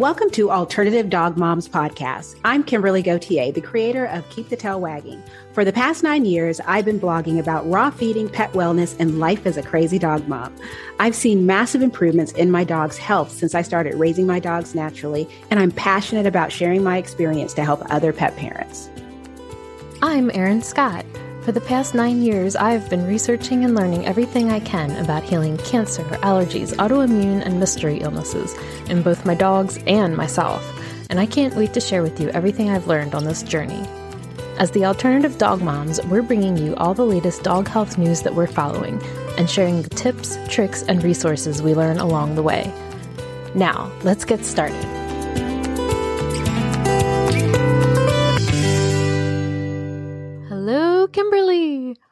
Welcome to Alternative Dog Moms Podcast. I'm Kimberly Gauthier, the creator of Keep the Tail Wagging. For the past nine years, I've been blogging about raw feeding, pet wellness, and life as a crazy dog mom. I've seen massive improvements in my dog's health since I started raising my dogs naturally, and I'm passionate about sharing my experience to help other pet parents. I'm Erin Scott. For the past nine years, I've been researching and learning everything I can about healing cancer, allergies, autoimmune, and mystery illnesses in both my dogs and myself, and I can't wait to share with you everything I've learned on this journey. As the alternative dog moms, we're bringing you all the latest dog health news that we're following and sharing the tips, tricks, and resources we learn along the way. Now, let's get started.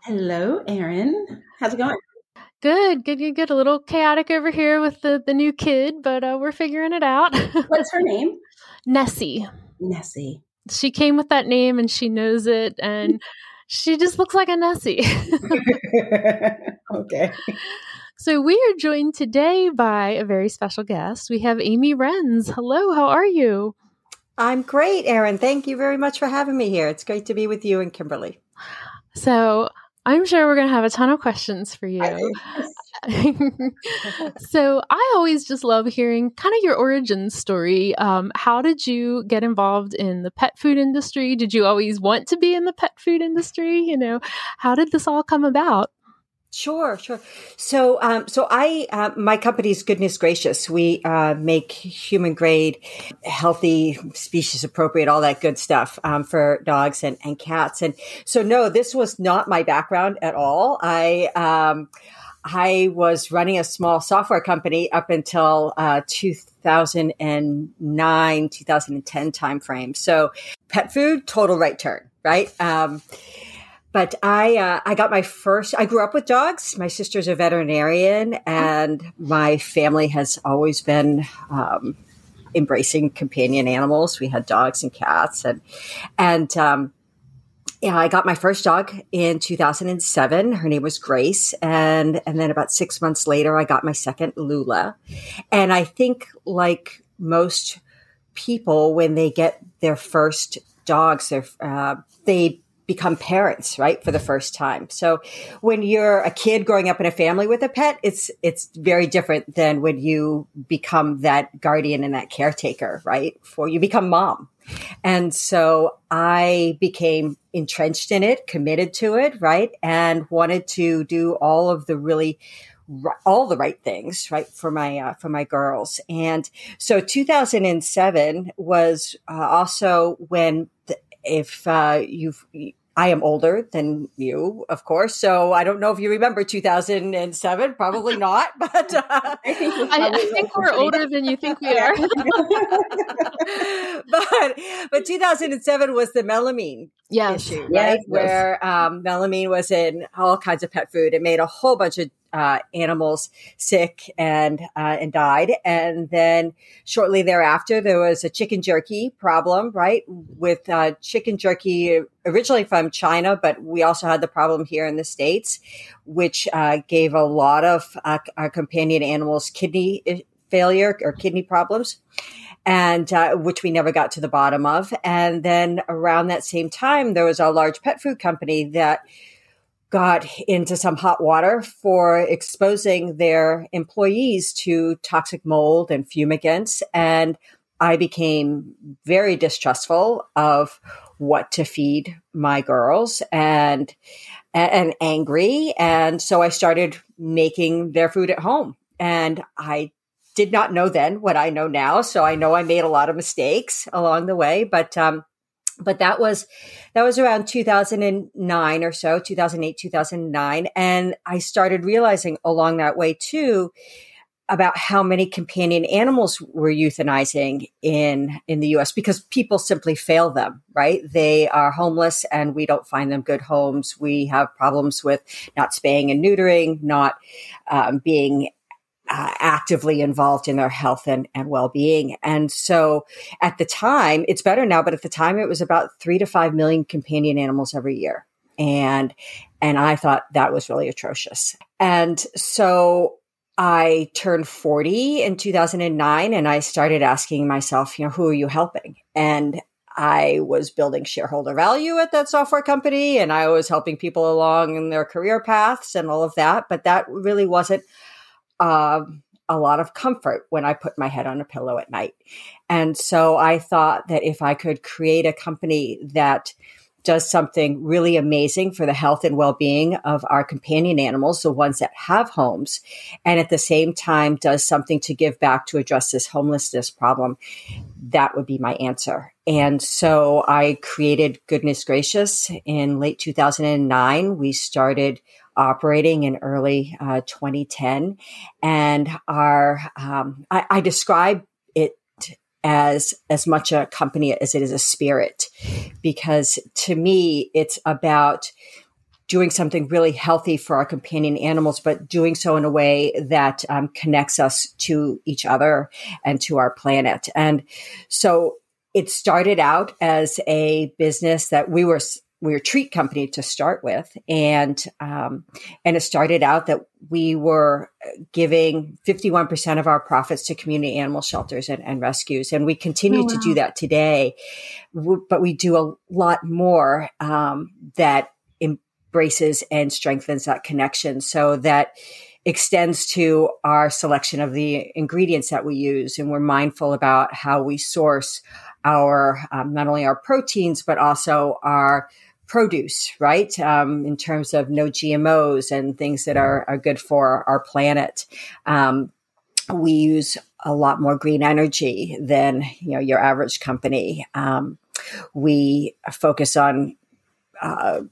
Hello, Erin. How's it going? Good, good, good, good. A little chaotic over here with the, the new kid, but uh, we're figuring it out. What's her name? Nessie. Nessie. She came with that name and she knows it, and she just looks like a Nessie. okay. So we are joined today by a very special guest. We have Amy Renz. Hello, how are you? I'm great, Erin. Thank you very much for having me here. It's great to be with you and Kimberly. So I'm sure we're going to have a ton of questions for you. so I always just love hearing kind of your origin story. Um, how did you get involved in the pet food industry? Did you always want to be in the pet food industry? You know, how did this all come about? Sure, sure. So, um, so I, uh, my company's Goodness Gracious. We uh, make human grade, healthy, species appropriate, all that good stuff um, for dogs and, and cats. And so, no, this was not my background at all. I, um, I was running a small software company up until uh, 2009, 2010 timeframe. So, pet food, total right turn, right? Um, but I uh, I got my first. I grew up with dogs. My sister's a veterinarian, and my family has always been um, embracing companion animals. We had dogs and cats, and and um, yeah, I got my first dog in 2007. Her name was Grace, and and then about six months later, I got my second Lula. And I think, like most people, when they get their first dogs, they uh, they become parents, right? For the first time. So when you're a kid growing up in a family with a pet, it's, it's very different than when you become that guardian and that caretaker, right? For you become mom. And so I became entrenched in it, committed to it, right? And wanted to do all of the really all the right things right for my uh, for my girls and so 2007 was uh, also when the, if uh, you've I am older than you, of course. So I don't know if you remember 2007. Probably not, but uh, I think, I, I think we're older than you think we are. but but 2007 was the melamine yes. issue, right? Yes, Where. Um, melamine was in all kinds of pet food. It made a whole bunch of uh, animals sick and uh, and died. And then shortly thereafter, there was a chicken jerky problem, right? With uh, chicken jerky originally from China, but we also had the problem here in the states, which uh, gave a lot of uh, our companion animals kidney uh, failure or kidney problems. And which we never got to the bottom of. And then around that same time, there was a large pet food company that got into some hot water for exposing their employees to toxic mold and fumigants. And I became very distrustful of what to feed my girls and, and angry. And so I started making their food at home. And I did not know then what I know now. So I know I made a lot of mistakes along the way, but, um, but that was that was around 2009 or so 2008 2009 and i started realizing along that way too about how many companion animals were euthanizing in in the US because people simply fail them, right? They are homeless and we don't find them good homes. We have problems with not spaying and neutering, not um, being uh, actively involved in their health and, and well-being. And so at the time, it's better now, but at the time it was about three to five million companion animals every year. And, and I thought that was really atrocious. And so I turned 40 in 2009 and I started asking myself, you know, who are you helping? And I was building shareholder value at that software company and I was helping people along in their career paths and all of that. But that really wasn't uh, a lot of comfort when I put my head on a pillow at night. And so I thought that if I could create a company that does something really amazing for the health and well-being of our companion animals, the ones that have homes, and at the same time does something to give back to address this homelessness problem, that would be my answer. And so I created Goodness Gracious in late 2009. We started operating in early uh, 2010, and our um, I, I describe it as as much a company as it is a spirit. Because to me it's about doing something really healthy for our companion animals but doing so in a way that um, connects us to each other and to our planet. And so it started out as a business that we were we were a treat company to start with, and um, and it started out that we were giving fifty one percent of our profits to community animal shelters and, and rescues, and we continue oh, wow. to do that today. But we do a lot more um, that embraces and strengthens that connection, so that extends to our selection of the ingredients that we use, and we're mindful about how we source our um, not only our proteins but also our produce, right? Um, in terms of no GMOs and things that are, are good for our planet. Um, we use a lot more green energy than you know your average company. Um, we focus on uh,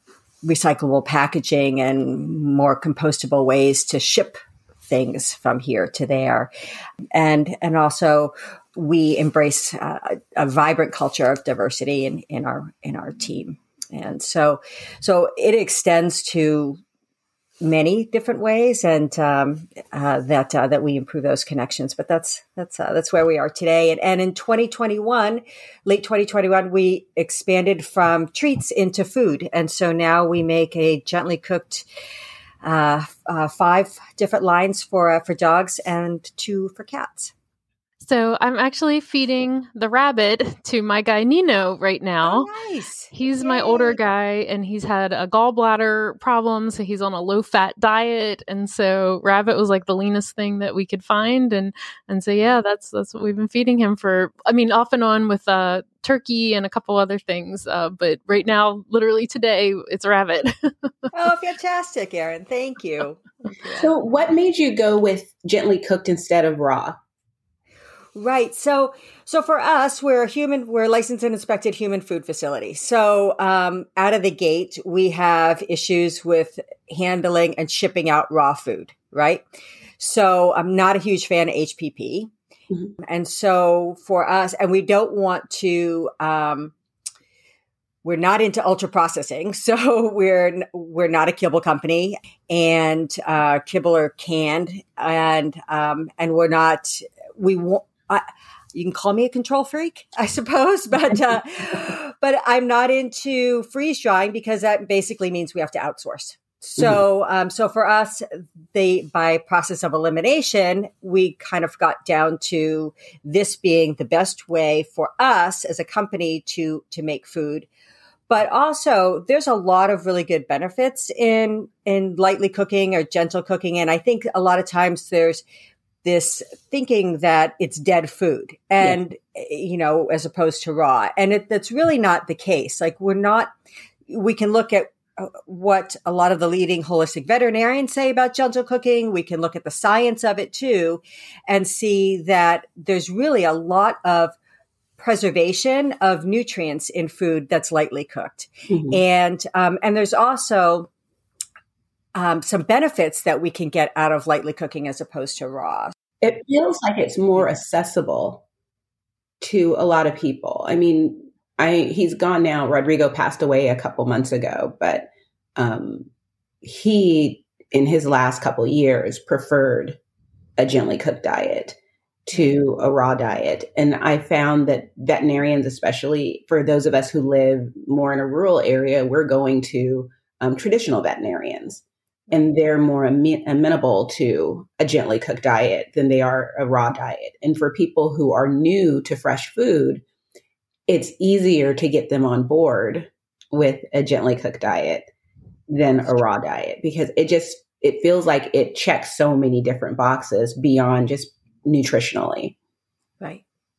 recyclable packaging and more compostable ways to ship things from here to there, and and also we embrace uh, a vibrant culture of diversity in, in our in our team. And so, so it extends to many different ways, and um, uh, that uh, that we improve those connections. But that's that's uh, that's where we are today. And, and in 2021, late 2021, we expanded from treats into food, and so now we make a gently cooked. Uh, uh, five different lines for uh, for dogs and two for cats. So I'm actually feeding the rabbit to my guy Nino right now. Oh, nice. He's Yay. my older guy and he's had a gallbladder problem, so he's on a low fat diet. And so rabbit was like the leanest thing that we could find. And and so yeah, that's that's what we've been feeding him for I mean off and on with uh turkey and a couple other things. Uh, but right now, literally today, it's rabbit. oh, fantastic, Erin. Thank you. So, what made you go with gently cooked instead of raw? Right. So, so for us, we're a human, we're a licensed and inspected human food facility. So, um, out of the gate, we have issues with handling and shipping out raw food, right? So I'm not a huge fan of HPP. Mm-hmm. And so for us, and we don't want to, um, we're not into ultra processing, so we're we're not a kibble company, and uh, kibble are canned, and um, and we're not we want I, you can call me a control freak, I suppose, but uh, but I'm not into freeze drying because that basically means we have to outsource. So, mm-hmm. um, so for us, they by process of elimination, we kind of got down to this being the best way for us as a company to to make food. But also, there's a lot of really good benefits in in lightly cooking or gentle cooking, and I think a lot of times there's this thinking that it's dead food and yeah. you know as opposed to raw and it, that's really not the case like we're not we can look at uh, what a lot of the leading holistic veterinarians say about gentle cooking we can look at the science of it too and see that there's really a lot of preservation of nutrients in food that's lightly cooked mm-hmm. and um, and there's also um, some benefits that we can get out of lightly cooking as opposed to raw. It feels like it's more accessible to a lot of people. I mean, I he's gone now. Rodrigo passed away a couple months ago, but um, he, in his last couple years, preferred a gently cooked diet to a raw diet. And I found that veterinarians, especially for those of us who live more in a rural area, we're going to um, traditional veterinarians and they're more amenable to a gently cooked diet than they are a raw diet. And for people who are new to fresh food, it's easier to get them on board with a gently cooked diet than a raw diet because it just it feels like it checks so many different boxes beyond just nutritionally.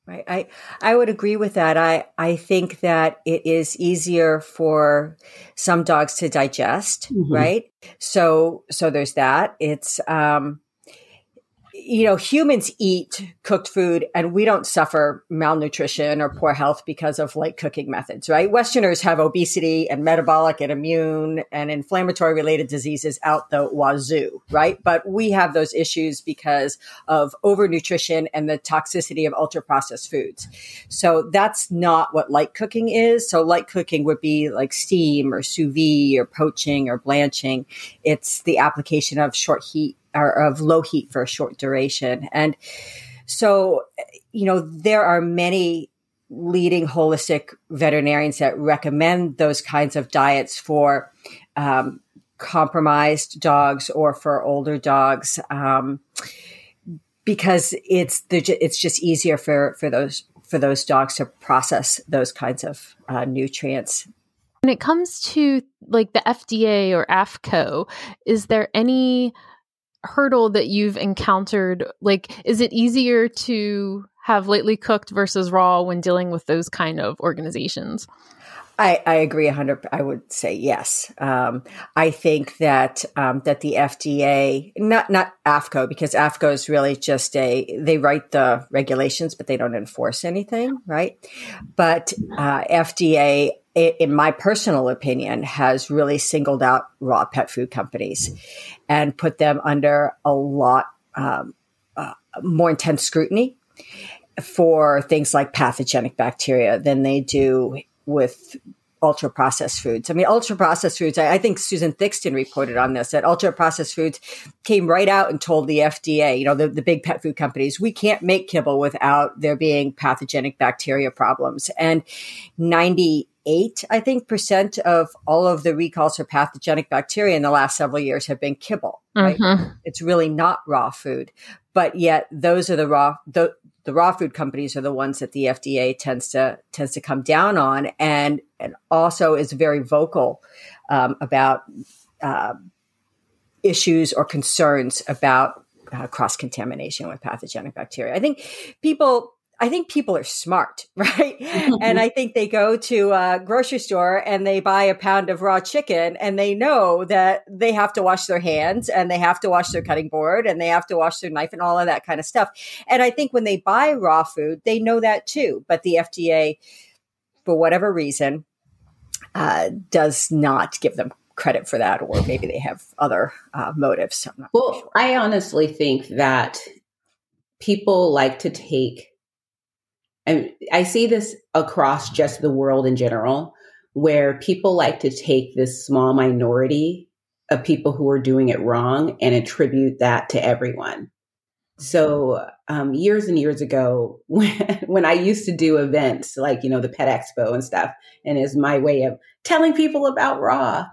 Right. I, I would agree with that. I, I think that it is easier for some dogs to digest. Mm-hmm. Right. So, so there's that. It's, um, you know, humans eat cooked food and we don't suffer malnutrition or poor health because of light cooking methods, right? Westerners have obesity and metabolic and immune and inflammatory related diseases out the wazoo, right? But we have those issues because of overnutrition and the toxicity of ultra processed foods. So that's not what light cooking is. So light cooking would be like steam or sous vide or poaching or blanching. It's the application of short heat are of low heat for a short duration. And so, you know, there are many leading holistic veterinarians that recommend those kinds of diets for um, compromised dogs or for older dogs um, because it's it's just easier for for those for those dogs to process those kinds of uh, nutrients. When it comes to like the FDA or AAFCO, is there any hurdle that you've encountered? Like, is it easier to have lightly cooked versus raw when dealing with those kind of organizations? I, I agree 100. I would say yes. Um, I think that um, that the FDA, not not AAFCO, because AAFCO is really just a they write the regulations, but they don't enforce anything, right? But uh, FDA in my personal opinion, has really singled out raw pet food companies and put them under a lot um, uh, more intense scrutiny for things like pathogenic bacteria than they do with ultra processed foods. I mean, ultra processed foods, I, I, think Susan Thixton reported on this that ultra processed foods came right out and told the FDA, you know, the, the big pet food companies, we can't make kibble without there being pathogenic bacteria problems. And 98, I think, percent of all of the recalls for pathogenic bacteria in the last several years have been kibble. Right? Mm-hmm. It's really not raw food. But yet those are the raw, the, the raw food companies are the ones that the FDA tends to tends to come down on, and and also is very vocal um, about uh, issues or concerns about uh, cross contamination with pathogenic bacteria. I think people I think people are smart, right? and I think they go to a grocery store and they buy a pound of raw chicken and they know that they have to wash their hands and they have to wash their cutting board and they have to wash their knife and all of that kind of stuff. And I think when they buy raw food, they know that too. But the FDA, for whatever reason, uh, does not give them credit for that, or maybe they have other uh, motives. well, sure. I honestly think that people like to take and I see this across just the world in general, where people like to take this small minority of people who are doing it wrong and attribute that to everyone. So um, years and years ago, when, when I used to do events like you know the Pet Expo and stuff, and is my way of telling people about Raw,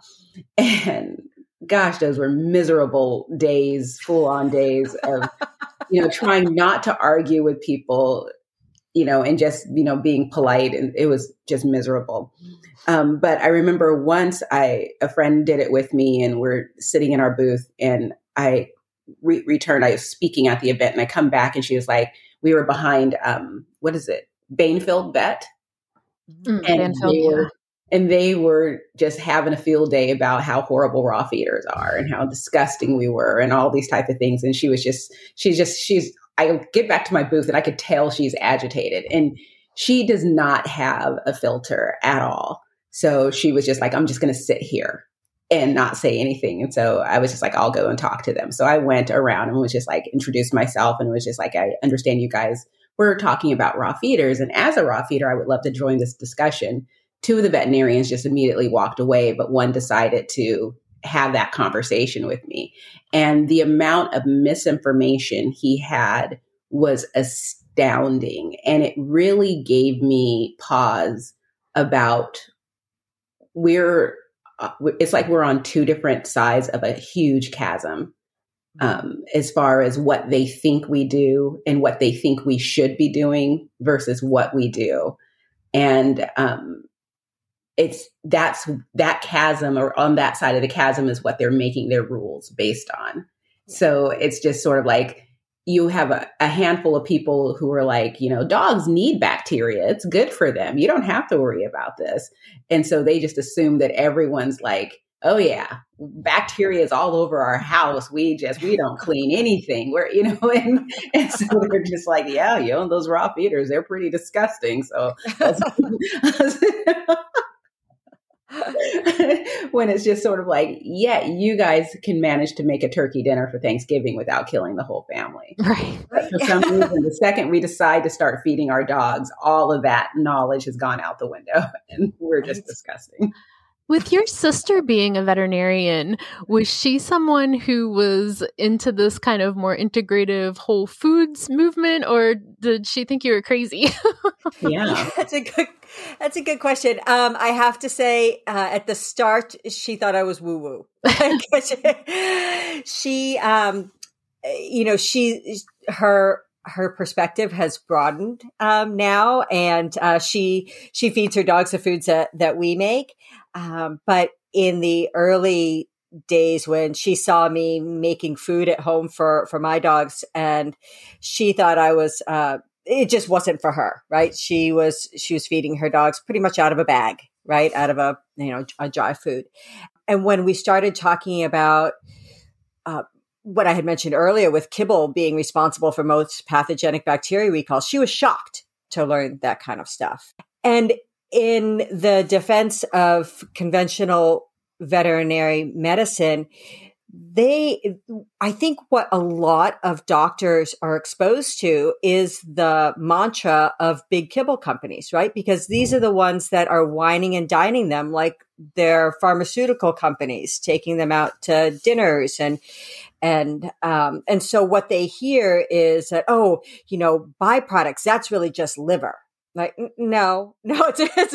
and gosh, those were miserable days, full on days of you know trying not to argue with people you know, and just, you know, being polite. And it was just miserable. Um, but I remember once I, a friend did it with me and we're sitting in our booth and I re- returned, I was speaking at the event and I come back and she was like, we were behind, um, what is it? Banfield Vet. Mm, and Banfield, they were, and they were just having a field day about how horrible raw feeders are and how disgusting we were and all these type of things and she was just she's just she's I get back to my booth and I could tell she's agitated and she does not have a filter at all. So she was just like, I'm just going to sit here and not say anything. And so I was just like, I'll go and talk to them. So I went around and was just like, introduced myself and was just like, I understand you guys were talking about raw feeders. And as a raw feeder, I would love to join this discussion. Two of the veterinarians just immediately walked away, but one decided to have that conversation with me. And the amount of misinformation he had was astounding. And it really gave me pause about we're uh, it's like we're on two different sides of a huge chasm um, as far as what they think we do and what they think we should be doing versus what we do. And um, it's that's that chasm or on that side of the chasm is what they're making their rules based on. So it's just sort of like you have a, a, handful of people who are like, you know, dogs need bacteria. It's good for them. You don't have to worry about this. And so they just assume that everyone's like, oh yeah, bacteria is all over our house. We just we don't clean anything. We're you know, and, and so they're just like, yeah, you know, those raw feeders, they're pretty disgusting. So when it's just sort of like, yeah, you guys can manage to make a turkey dinner for Thanksgiving without killing the whole family. Right. But for some reason, the second we decide to start feeding our dogs, all of that knowledge has gone out the window and we're just disgusting. With your sister being a veterinarian, was she someone who was into this kind of more integrative whole foods movement or did she think you were crazy? yeah. That's a good that's a good question. Um, I have to say, uh, at the start, she thought I was woo woo. she, um, you know, she, her, her perspective has broadened um, now, and uh, she she feeds her dogs the foods that that we make. Um, but in the early days when she saw me making food at home for for my dogs, and she thought I was. Uh, it just wasn't for her, right? She was she was feeding her dogs pretty much out of a bag, right, out of a you know a dry food. And when we started talking about uh, what I had mentioned earlier with kibble being responsible for most pathogenic bacteria recalls, she was shocked to learn that kind of stuff. And in the defense of conventional veterinary medicine, they, I think what a lot of doctors are exposed to is the mantra of big kibble companies, right? Because these are the ones that are wining and dining them like they're pharmaceutical companies, taking them out to dinners and, and, um, and so what they hear is that, oh, you know, byproducts, that's really just liver like, no, no, it's, it's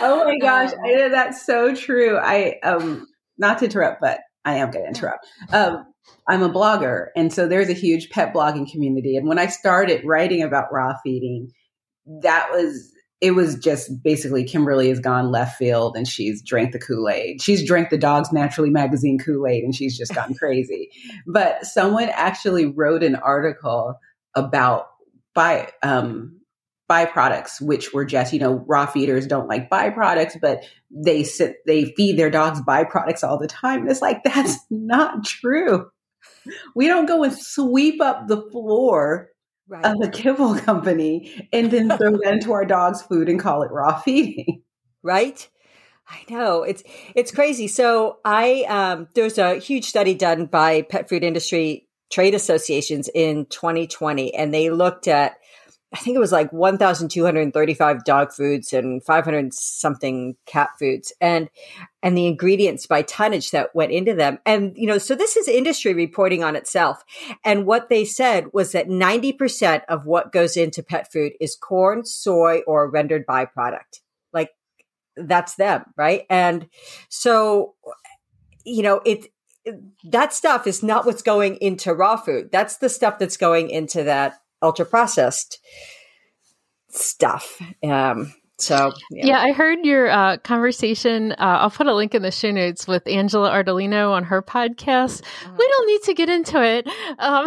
oh my gosh, I, know that's so true. I um, not to interrupt, but I am going to interrupt. Um, I'm a blogger, and so there's a huge pet blogging community. And when I started writing about raw feeding, that was it was just basically Kimberly has gone left field and she's drank the Kool Aid. She's drank the Dogs Naturally magazine Kool Aid and she's just gone crazy. But someone actually wrote an article about by um, byproducts, which were just, you know, raw feeders don't like byproducts, but they sit, they feed their dogs byproducts all the time. And it's like, that's not true. We don't go and sweep up the floor right. of a kibble company and then throw that into our dog's food and call it raw feeding. Right? I know it's it's crazy. So I um, there's a huge study done by pet food industry trade associations in 2020 and they looked at I think it was like 1,235 dog foods and 500 something cat foods and, and the ingredients by tonnage that went into them. And, you know, so this is industry reporting on itself. And what they said was that 90% of what goes into pet food is corn, soy, or rendered byproduct. Like that's them. Right. And so, you know, it, that stuff is not what's going into raw food. That's the stuff that's going into that ultra processed stuff. Um, so yeah. yeah. I heard your uh, conversation. Uh, I'll put a link in the show notes with Angela Ardolino on her podcast. Uh-huh. We don't need to get into it, um,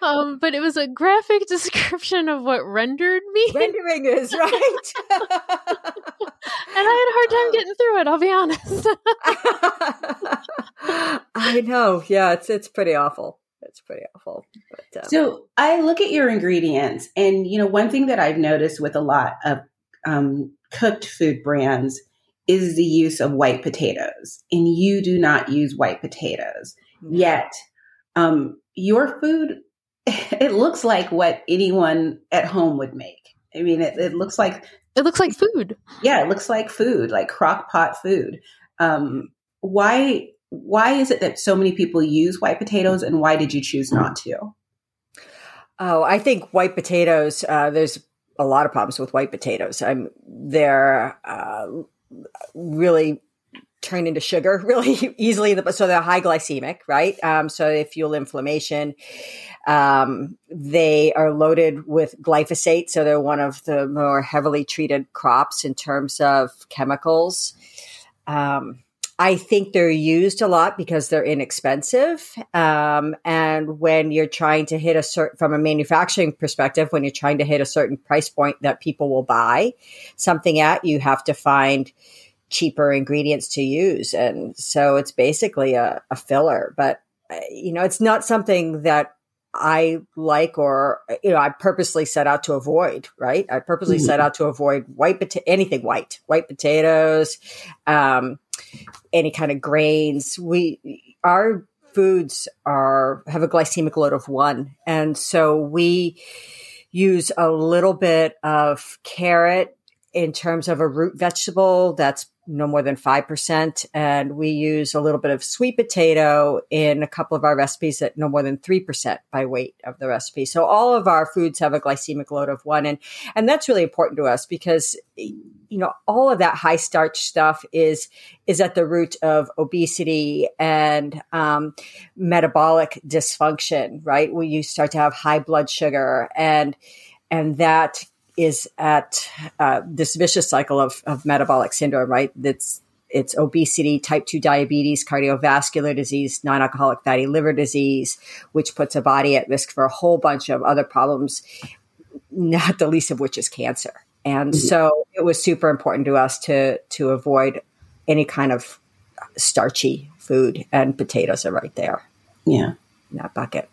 um, but it was a graphic description of what rendered means. Rendering is right, and I had a hard time getting through it. I'll be honest. I know. Yeah, it's it's pretty awful it's pretty awful. But, um. So I look at your ingredients, and you know, one thing that I've noticed with a lot of um, cooked food brands is the use of white potatoes, and you do not use white potatoes mm-hmm. yet. Um, your food, it looks like what anyone at home would make. I mean, it, it looks like it looks like food. Yeah, it looks like food, like crock pot food. Um, why why is it that so many people use white potatoes and why did you choose not to? Oh, I think white potatoes, uh, there's a lot of problems with white potatoes. I'm they're uh, really turn into sugar really easily. So they're high glycemic, right? Um, so they fuel inflammation. Um, they are loaded with glyphosate. So they're one of the more heavily treated crops in terms of chemicals. Um, I think they're used a lot because they're inexpensive. Um, and when you're trying to hit a certain, from a manufacturing perspective, when you're trying to hit a certain price point that people will buy something at, you have to find cheaper ingredients to use. And so it's basically a, a filler, but uh, you know, it's not something that I like or you know I purposely set out to avoid. Right, I purposely mm-hmm. set out to avoid white potato, anything white, white potatoes, um, any kind of grains. We our foods are have a glycemic load of one, and so we use a little bit of carrot in terms of a root vegetable that's no more than 5%. And we use a little bit of sweet potato in a couple of our recipes at no more than 3% by weight of the recipe. So all of our foods have a glycemic load of one. And, and that's really important to us because, you know, all of that high starch stuff is, is at the root of obesity and, um, metabolic dysfunction, right? Where you start to have high blood sugar and, and that is at uh, this vicious cycle of, of metabolic syndrome, right? That's it's obesity, type 2 diabetes, cardiovascular disease, non alcoholic fatty liver disease, which puts a body at risk for a whole bunch of other problems, not the least of which is cancer. And mm-hmm. so it was super important to us to, to avoid any kind of starchy food, and potatoes are right there. Yeah. In that bucket.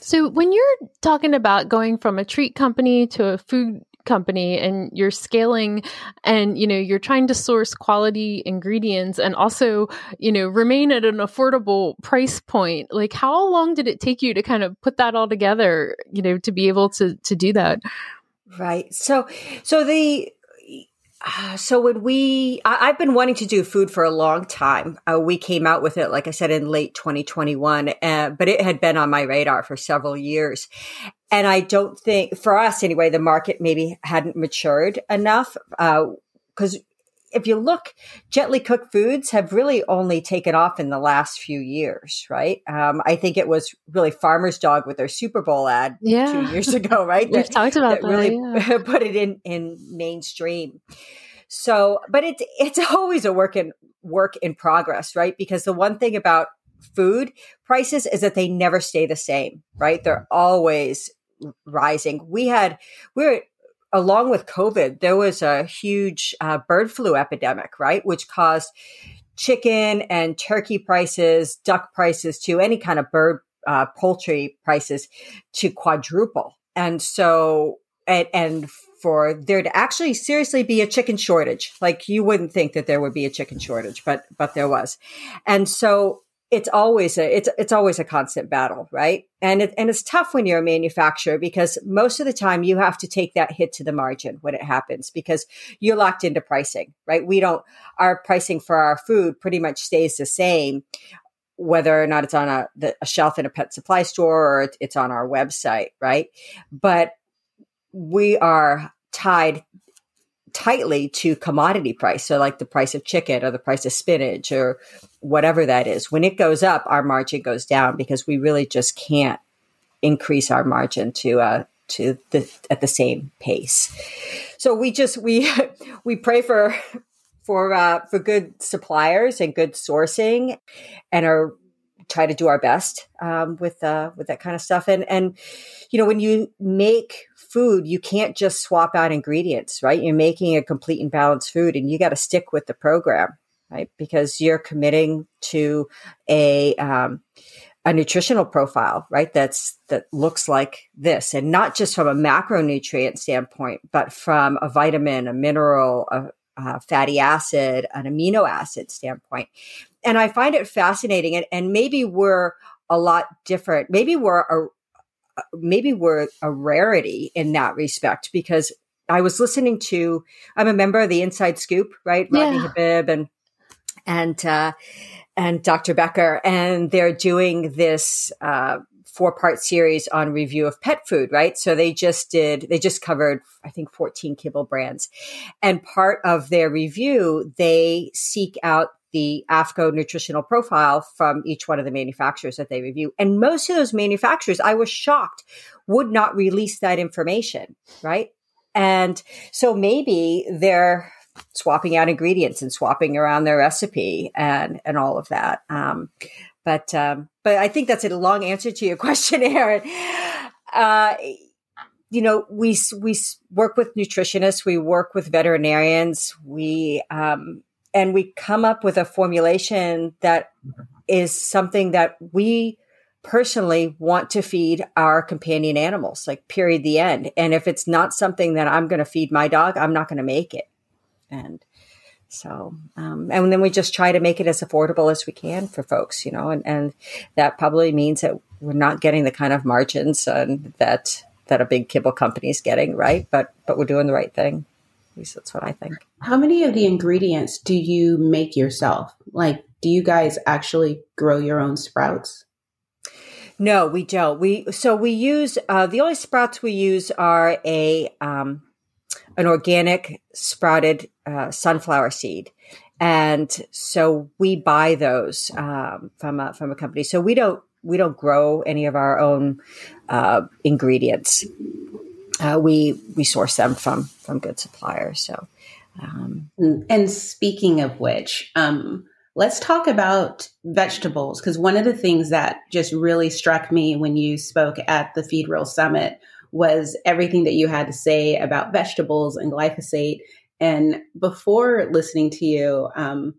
So, when you're talking about going from a treat company to a food company and you're scaling and you know you're trying to source quality ingredients and also you know remain at an affordable price point like how long did it take you to kind of put that all together you know to be able to to do that right so so the uh, so when we, I, have been wanting to do food for a long time. Uh, we came out with it, like I said, in late 2021, uh, but it had been on my radar for several years. And I don't think, for us anyway, the market maybe hadn't matured enough. Because uh, if you look, gently cooked foods have really only taken off in the last few years, right? Um, I think it was really Farmer's Dog with their Super Bowl ad yeah. two years ago, right? We've that, talked about that. that really yeah. put it in in mainstream. So, but it's it's always a work in work in progress, right? Because the one thing about food prices is that they never stay the same, right? They're always rising. We had we're along with COVID, there was a huge uh, bird flu epidemic, right? Which caused chicken and turkey prices, duck prices to any kind of bird, uh, poultry prices to quadruple. And so, and, and for there to actually seriously be a chicken shortage, like you wouldn't think that there would be a chicken shortage, but, but there was. And so it's always a it's it's always a constant battle, right? And it, and it's tough when you're a manufacturer because most of the time you have to take that hit to the margin when it happens because you're locked into pricing, right? We don't our pricing for our food pretty much stays the same whether or not it's on a, the, a shelf in a pet supply store or it's on our website, right? But we are tied tightly to commodity price. So like the price of chicken or the price of spinach or whatever that is. When it goes up, our margin goes down because we really just can't increase our margin to uh to the at the same pace. So we just we we pray for for uh for good suppliers and good sourcing and are try to do our best um, with uh, with that kind of stuff. And and you know when you make food, you can't just swap out ingredients, right? You're making a complete and balanced food, and you got to stick with the program, right? Because you're committing to a um, a nutritional profile, right? That's that looks like this, and not just from a macronutrient standpoint, but from a vitamin, a mineral, a, a fatty acid, an amino acid standpoint and I find it fascinating. And, and maybe we're a lot different. Maybe we're a, maybe we're a rarity in that respect because I was listening to, I'm a member of the Inside Scoop, right? Yeah. Rodney Habib and, and, uh, and Dr. Becker, and they're doing this, uh, four part series on review of pet food, right? So they just did, they just covered, I think, 14 kibble brands. And part of their review, they seek out the AAFCO nutritional profile from each one of the manufacturers that they review. And most of those manufacturers, I was shocked, would not release that information, right? And so maybe they're swapping out ingredients and swapping around their recipe and, and all of that. Um, but, um, but I think that's a long answer to your question, Erin. Uh, you know, we, we work with nutritionists, we work with veterinarians, we, um, and we come up with a formulation that is something that we personally want to feed our companion animals, like period, the end. And if it's not something that I'm going to feed my dog, I'm not going to make it. And so, um, and then we just try to make it as affordable as we can for folks, you know, and, and that probably means that we're not getting the kind of margins and that, that a big kibble company is getting, right? But, but we're doing the right thing. At least that's what I think. How many of the ingredients do you make yourself? Like, do you guys actually grow your own sprouts? No, we don't. We so we use uh, the only sprouts we use are a um, an organic sprouted uh, sunflower seed, and so we buy those um, from a, from a company. So we don't we don't grow any of our own uh, ingredients. Uh, we we source them from from good suppliers. So, um, and speaking of which, um, let's talk about vegetables because one of the things that just really struck me when you spoke at the Feed Real Summit was everything that you had to say about vegetables and glyphosate. And before listening to you, um,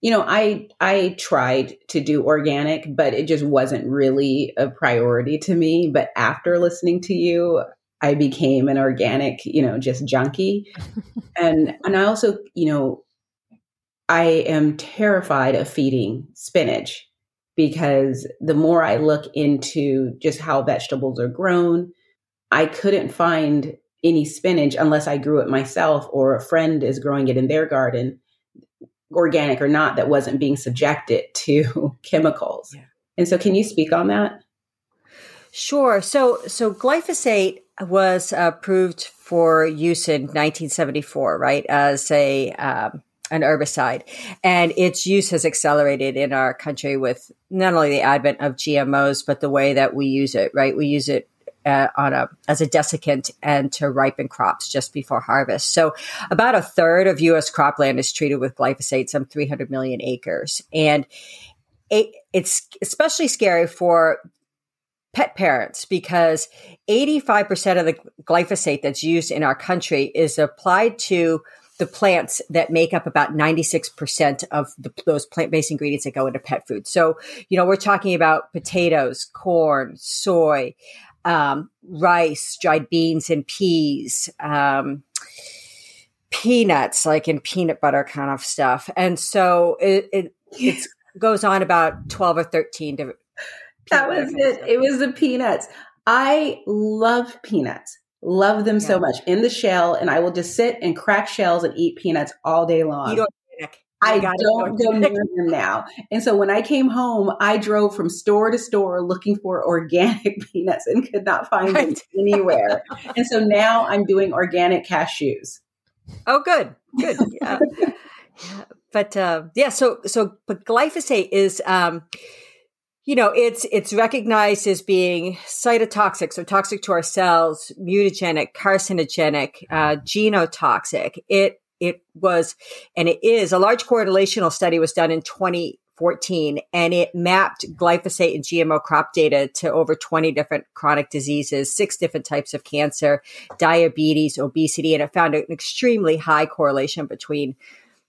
you know, I I tried to do organic, but it just wasn't really a priority to me. But after listening to you, I became an organic, you know, just junkie. and and I also, you know, I am terrified of feeding spinach because the more I look into just how vegetables are grown, I couldn't find any spinach unless I grew it myself or a friend is growing it in their garden, organic or not, that wasn't being subjected to chemicals. Yeah. And so, can you speak on that? Sure. So, so glyphosate was approved for use in 1974, right, as a um, an herbicide. And its use has accelerated in our country with not only the advent of GMOs, but the way that we use it, right? We use it uh, on a as a desiccant and to ripen crops just before harvest. So about a third of U.S. cropland is treated with glyphosate, some 300 million acres, and it, it's especially scary for pet parents because 85% of the glyphosate that's used in our country is applied to the plants that make up about 96% of the, those plant-based ingredients that go into pet food. So, you know, we're talking about potatoes, corn, soy, um, rice, dried beans and peas, um, peanuts, like in peanut butter kind of stuff. And so it, it, goes on about 12 or 13 to, that was it. It was the peanuts. I love peanuts love them yeah. so much in the shell, and I will just sit and crack shells and eat peanuts all day long. I don't go near them now. And so when I came home, I drove from store to store looking for organic peanuts and could not find them anywhere. and so now I'm doing organic cashews. Oh, good, good. Yeah. yeah. But uh, yeah, so so but glyphosate is um, you know, it's, it's recognized as being cytotoxic, so toxic to our cells, mutagenic, carcinogenic, uh, genotoxic. It, it was, and it is a large correlational study was done in 2014 and it mapped glyphosate and GMO crop data to over 20 different chronic diseases, six different types of cancer, diabetes, obesity, and it found an extremely high correlation between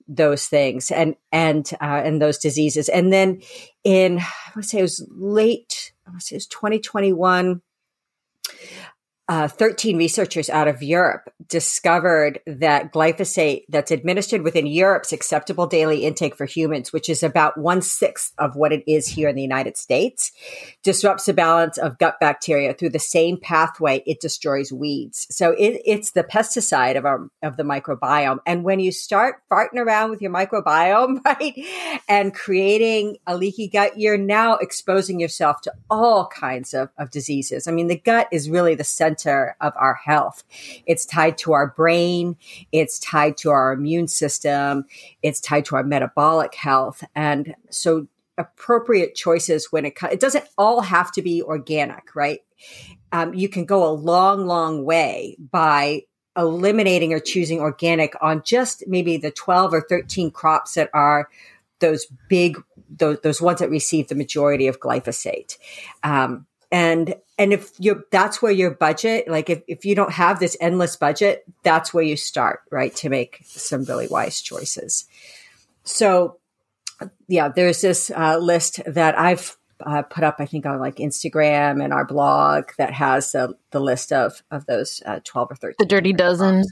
those things and and uh, and those diseases. And then in I would say it was late, I would say it was 2021. Uh, 13 researchers out of Europe discovered that glyphosate that's administered within Europe's acceptable daily intake for humans, which is about one sixth of what it is here in the United States, disrupts the balance of gut bacteria through the same pathway it destroys weeds. So it, it's the pesticide of our, of the microbiome. And when you start farting around with your microbiome, right, and creating a leaky gut, you're now exposing yourself to all kinds of, of diseases. I mean, the gut is really the center center of our health. It's tied to our brain. It's tied to our immune system. It's tied to our metabolic health. And so appropriate choices when it comes, it doesn't all have to be organic, right? Um, you can go a long, long way by eliminating or choosing organic on just maybe the 12 or 13 crops that are those big those, those ones that receive the majority of glyphosate um, and and if you're that's where your budget like if, if you don't have this endless budget that's where you start right to make some really wise choices. So yeah there's this uh, list that i've uh, put up i think on like instagram and our blog that has uh, the list of of those uh, 12 or 13 the dirty dozen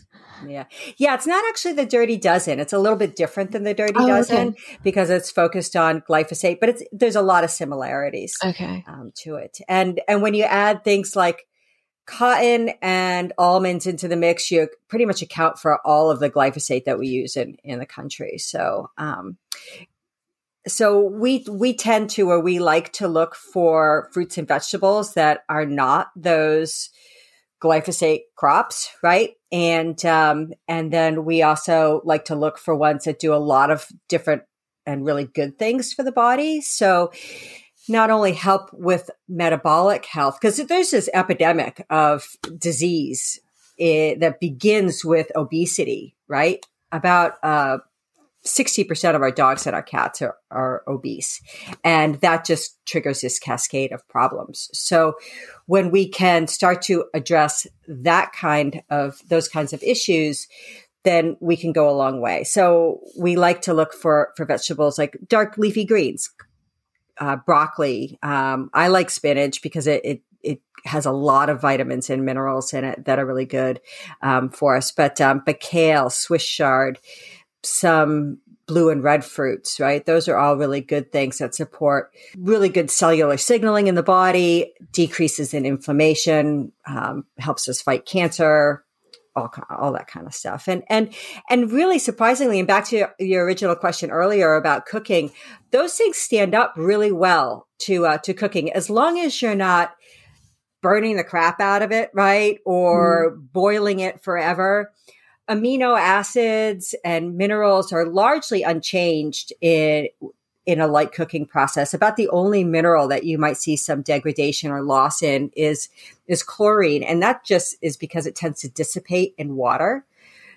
yeah. Yeah. It's not actually the dirty dozen. It's a little bit different than the dirty oh, dozen okay. because it's focused on glyphosate, but it's, there's a lot of similarities okay. Um, to it. And, and when you add things like cotton and almonds into the mix, you pretty much account for all of the glyphosate that we use in, in the country. So, um, so we we tend to or we like to look for fruits and vegetables that are not those glyphosate crops, right? And um, and then we also like to look for ones that do a lot of different and really good things for the body. So not only help with metabolic health because there's this epidemic of disease eh, that begins with obesity, right? About uh, 60% of our dogs and our cats are, are obese. And that just triggers this cascade of problems. So when we can start to address that kind of, those kinds of issues, then we can go a long way. So we like to look for, for vegetables like dark leafy greens, uh, broccoli. Um, I like spinach because it, it, it has a lot of vitamins and minerals in it that are really good um, for us. But um, but kale, Swiss chard, some blue and red fruits, right? Those are all really good things that support really good cellular signaling in the body, decreases in inflammation, um, helps us fight cancer, all, all that kind of stuff. And, and, and really surprisingly, and back to your, your original question earlier about cooking, those things stand up really well to, uh, to cooking as long as you're not burning the crap out of it, right? Or mm. boiling it forever amino acids and minerals are largely unchanged in in a light cooking process. About the only mineral that you might see some degradation or loss in is is chlorine, and that just is because it tends to dissipate in water.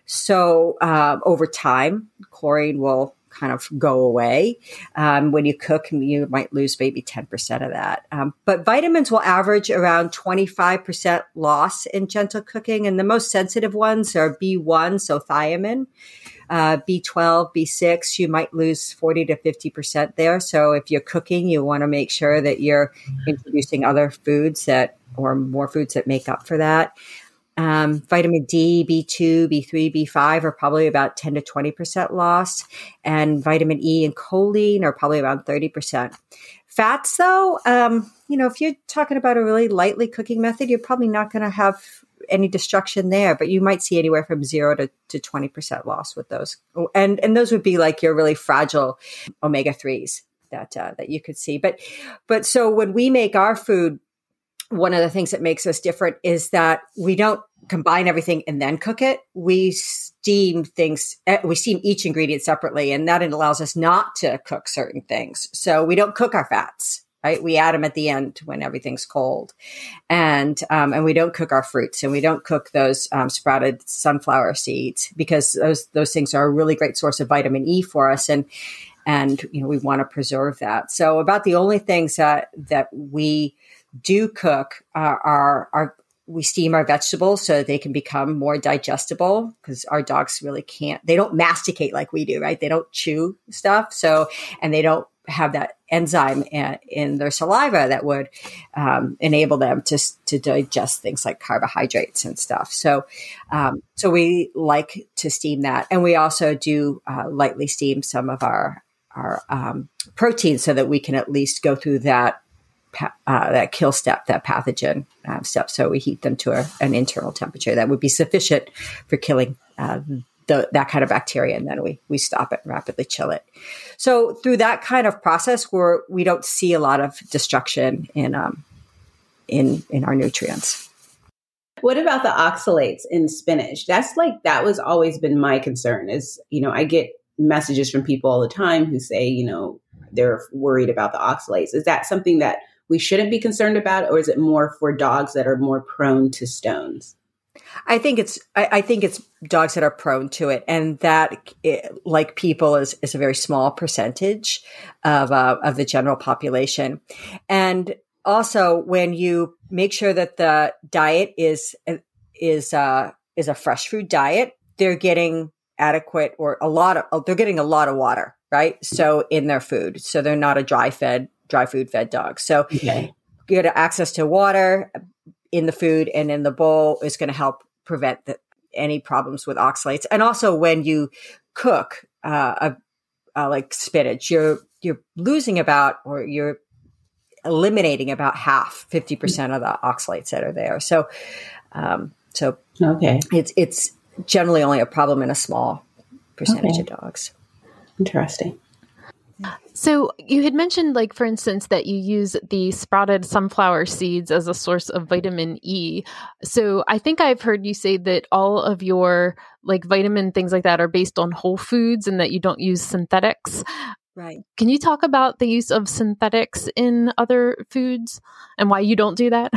So um, over time, chlorine will kind of go away. Um, when you cook, you might lose maybe 10% of that. Um, but vitamins will average around 25% loss in gentle cooking. And the most sensitive ones are B1, so thiamine. Uh, B12, B6, you might lose 40 to 50% there. So if you're cooking, you want to make sure that you're introducing other foods that, or more foods that make up for that. Um, vitamin D, B2, B3, B5 are probably about 10 to 20% lost. And vitamin E and choline are probably around 30%. Fats, though, um, you know, if you're talking about a really lightly cooking method, you're probably not going to have any destruction there, but you might see anywhere from zero to, to 20% loss with those. And, and those would be like your really fragile omega threes that, uh, that you could see. But, but so when we make our food, one of the things that makes us different is that we don't combine everything and then cook it. We steam things, eh, we steam each ingredient separately, and that allows us not to cook certain things. So we don't cook our fats. Right? We add them at the end when everything's cold, and um, and we don't cook our fruits, and we don't cook those um, sprouted sunflower seeds because those those things are a really great source of vitamin E for us, and and you know we want to preserve that. So about the only things that that we do cook uh, are are we steam our vegetables so they can become more digestible because our dogs really can't they don't masticate like we do right they don't chew stuff so and they don't have that enzyme in their saliva that would um, enable them to to digest things like carbohydrates and stuff. So, um, so we like to steam that, and we also do uh, lightly steam some of our our um, proteins so that we can at least go through that uh, that kill step, that pathogen uh, step. So we heat them to a, an internal temperature that would be sufficient for killing uh, the, that kind of bacteria, and then we we stop it and rapidly chill it. So through that kind of process, where we don't see a lot of destruction in um, in in our nutrients. What about the oxalates in spinach? That's like that was always been my concern. Is you know I get messages from people all the time who say you know they're worried about the oxalates. Is that something that we shouldn't be concerned about, or is it more for dogs that are more prone to stones? I think it's I, I, think it's dogs that are prone to it, and that it, like people is is a very small percentage of uh, of the general population, and also when you make sure that the diet is is uh, is a fresh food diet, they're getting adequate or a lot of they're getting a lot of water, right? So in their food, so they're not a dry fed dry food fed dogs. So okay. get access to water, in the food and in the bowl is going to help prevent the, any problems with oxalates. And also when you cook uh, a, like spinach, you're you're losing about or you're eliminating about half, fifty percent of the oxalates that are there. So, um, so okay, it's it's generally only a problem in a small percentage okay. of dogs. Interesting. So you had mentioned, like for instance, that you use the sprouted sunflower seeds as a source of vitamin E. So I think I've heard you say that all of your like vitamin things like that are based on whole foods and that you don't use synthetics. Right. Can you talk about the use of synthetics in other foods and why you don't do that?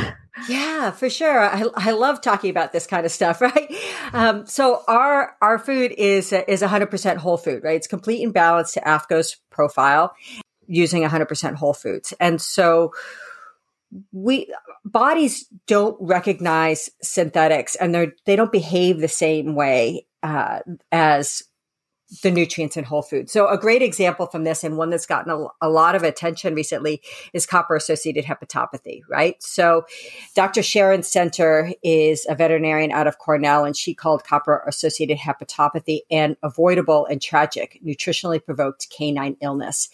Yeah, for sure. I, I love talking about this kind of stuff, right? Um, so our our food is is 100% whole food, right? It's complete and balanced to AAFCO's profile using 100% whole foods. And so we bodies don't recognize synthetics and they're they don't behave the same way uh, as the nutrients in whole food. So a great example from this and one that's gotten a, a lot of attention recently is copper associated hepatopathy, right? So Dr. Sharon Center is a veterinarian out of Cornell and she called copper associated hepatopathy an avoidable and tragic nutritionally provoked canine illness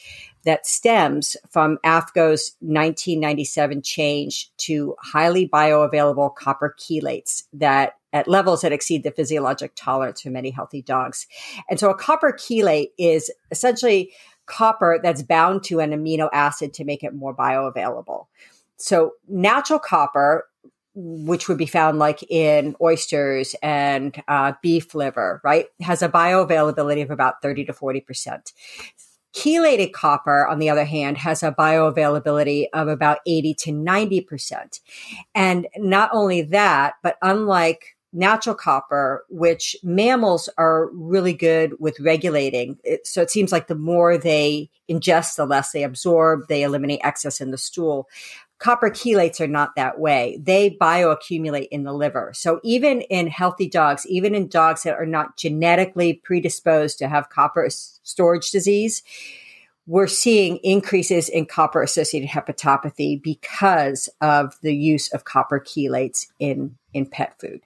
that stems from AAFCO's 1997 change to highly bioavailable copper chelates that at levels that exceed the physiologic tolerance for many healthy dogs. And so a copper chelate is essentially copper that's bound to an amino acid to make it more bioavailable. So natural copper, which would be found like in oysters and uh, beef liver, right, has a bioavailability of about 30 to 40%. Chelated copper, on the other hand, has a bioavailability of about 80 to 90%. And not only that, but unlike natural copper, which mammals are really good with regulating. It, so it seems like the more they ingest, the less they absorb, they eliminate excess in the stool. Copper chelates are not that way. They bioaccumulate in the liver. So even in healthy dogs, even in dogs that are not genetically predisposed to have copper storage disease, we're seeing increases in copper associated hepatopathy because of the use of copper chelates in, in pet food.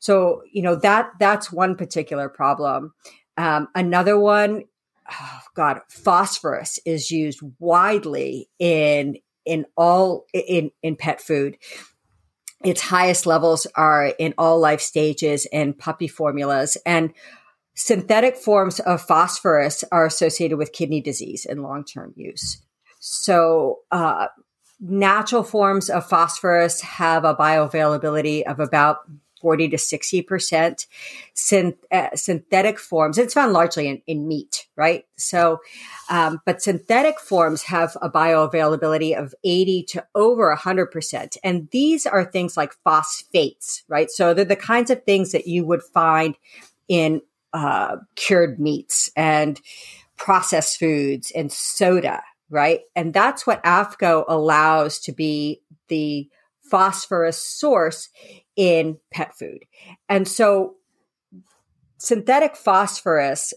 So, you know, that, that's one particular problem. Um, another one, oh God, phosphorus is used widely in, in all, in, in pet food. Its highest levels are in all life stages and puppy formulas. And synthetic forms of phosphorus are associated with kidney disease in long term use. So, uh, natural forms of phosphorus have a bioavailability of about 40 to 60%. Synth, uh, synthetic forms, it's found largely in, in meat, right? So, um, but synthetic forms have a bioavailability of 80 to over 100%. And these are things like phosphates, right? So they're the kinds of things that you would find in uh, cured meats and processed foods and soda, right? And that's what AAFCO allows to be the phosphorus source in pet food. And so synthetic phosphorus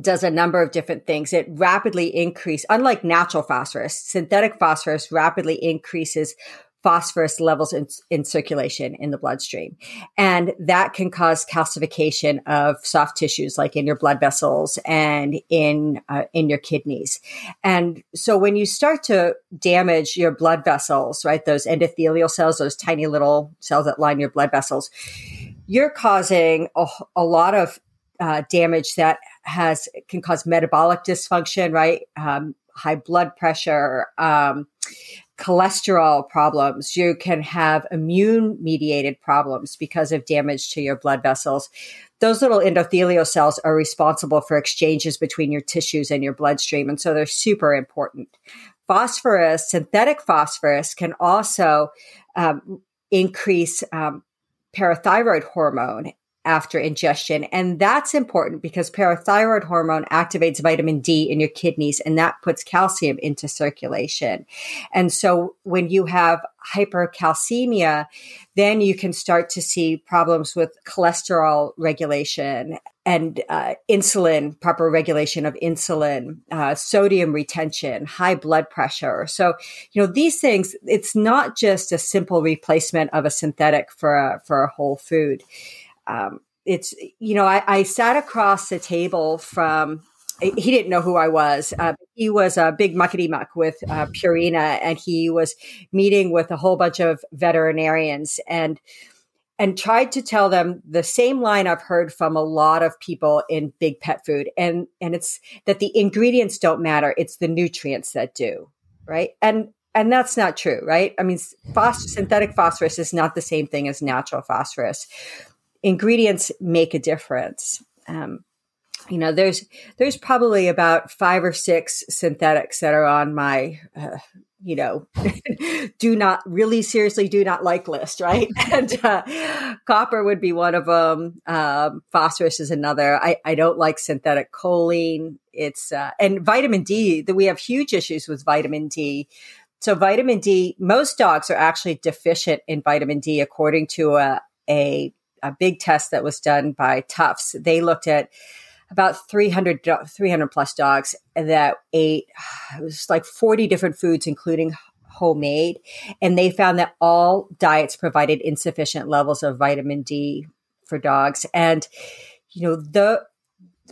does a number of different things. It rapidly increase, unlike natural phosphorus, synthetic phosphorus rapidly increases phosphorus levels in, in circulation in the bloodstream. And that can cause calcification of soft tissues like in your blood vessels and in, uh, in your kidneys. And so when you start to damage your blood vessels, right, those endothelial cells, those tiny little cells that line your blood vessels, you're causing a, a lot of uh, damage that has can cause metabolic dysfunction, right? Um, high blood pressure, um, cholesterol problems. You can have immune mediated problems because of damage to your blood vessels. Those little endothelial cells are responsible for exchanges between your tissues and your bloodstream. And so they're super important. Phosphorus, synthetic phosphorus can also um, increase um, parathyroid hormone after ingestion. And that's important because parathyroid hormone activates vitamin D in your kidneys and that puts calcium into circulation. And so when you have hypercalcemia, then you can start to see problems with cholesterol regulation and uh, insulin, proper regulation of insulin, uh, sodium retention, high blood pressure. So, you know, these things, it's not just a simple replacement of a synthetic for a, for a whole food um, it's you know I, I, sat across the table from he didn't know who I was. Uh, he was a big muckety muck with uh, Purina, and he was meeting with a whole bunch of veterinarians and and tried to tell them the same line I've heard from a lot of people in big pet food, and and it's that the ingredients don't matter; it's the nutrients that do, right? And and that's not true, right? I mean, synthetic phosphorus is not the same thing as natural phosphorus ingredients make a difference. Um, you know, there's there's probably about five or six synthetics that are on my, uh, you know, do not really seriously do not like list, right? and uh, copper would be one of them. Um, phosphorus is another. I, I don't like synthetic choline. It's uh, and vitamin D. That we have huge issues with vitamin D. So vitamin D, most dogs are actually deficient in vitamin D, according to a, a a big test that was done by Tufts. They looked at about 300, 300 plus dogs that ate, it was like 40 different foods, including homemade. And they found that all diets provided insufficient levels of vitamin D for dogs. And, you know, the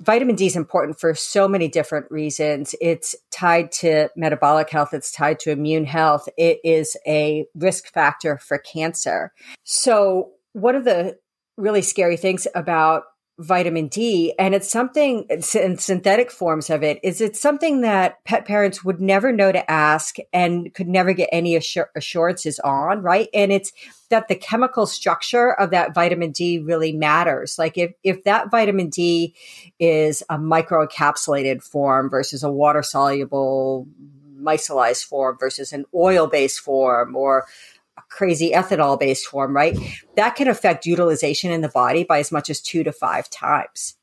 vitamin D is important for so many different reasons. It's tied to metabolic health. It's tied to immune health. It is a risk factor for cancer. So one of the really scary things about vitamin D, and it's something in synthetic forms of it, is it's something that pet parents would never know to ask and could never get any assur- assurances on, right? And it's that the chemical structure of that vitamin D really matters. Like if, if that vitamin D is a microencapsulated form versus a water soluble micellized form versus an oil based form or crazy ethanol based form, right? That can affect utilization in the body by as much as two to five times.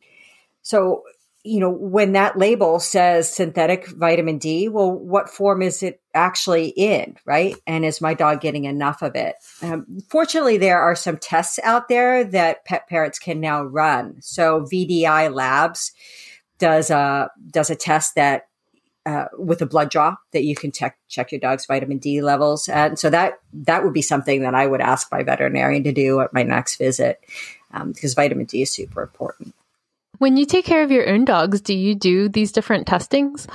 So, you know, when that label says synthetic vitamin D, well, what form is it actually in, right? And is my dog getting enough of it? Um, fortunately, there are some tests out there that pet parents can now run. So VDI Labs does a does a test that uh, with a blood draw that you can check check your dog's vitamin D levels, and so that that would be something that I would ask my veterinarian to do at my next visit um, because vitamin D is super important. When you take care of your own dogs, do you do these different testings?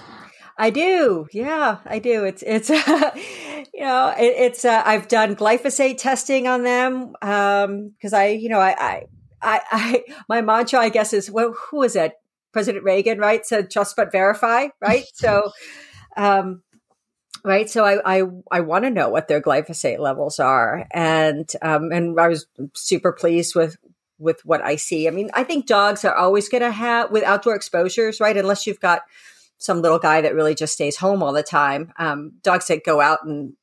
I do. Yeah, I do. It's, it's, uh, you know, it, it's, uh, I've done glyphosate testing on them. Um, cause I, you know, I, I, I, I, my mantra, I guess, is, well, who is it? President Reagan, right, said trust but verify, right? so, um, right. So I, I, I want to know what their glyphosate levels are. And, um, and I was super pleased with, with what I see. I mean, I think dogs are always going to have with outdoor exposures, right? Unless you've got some little guy that really just stays home all the time. Um, dogs that go out and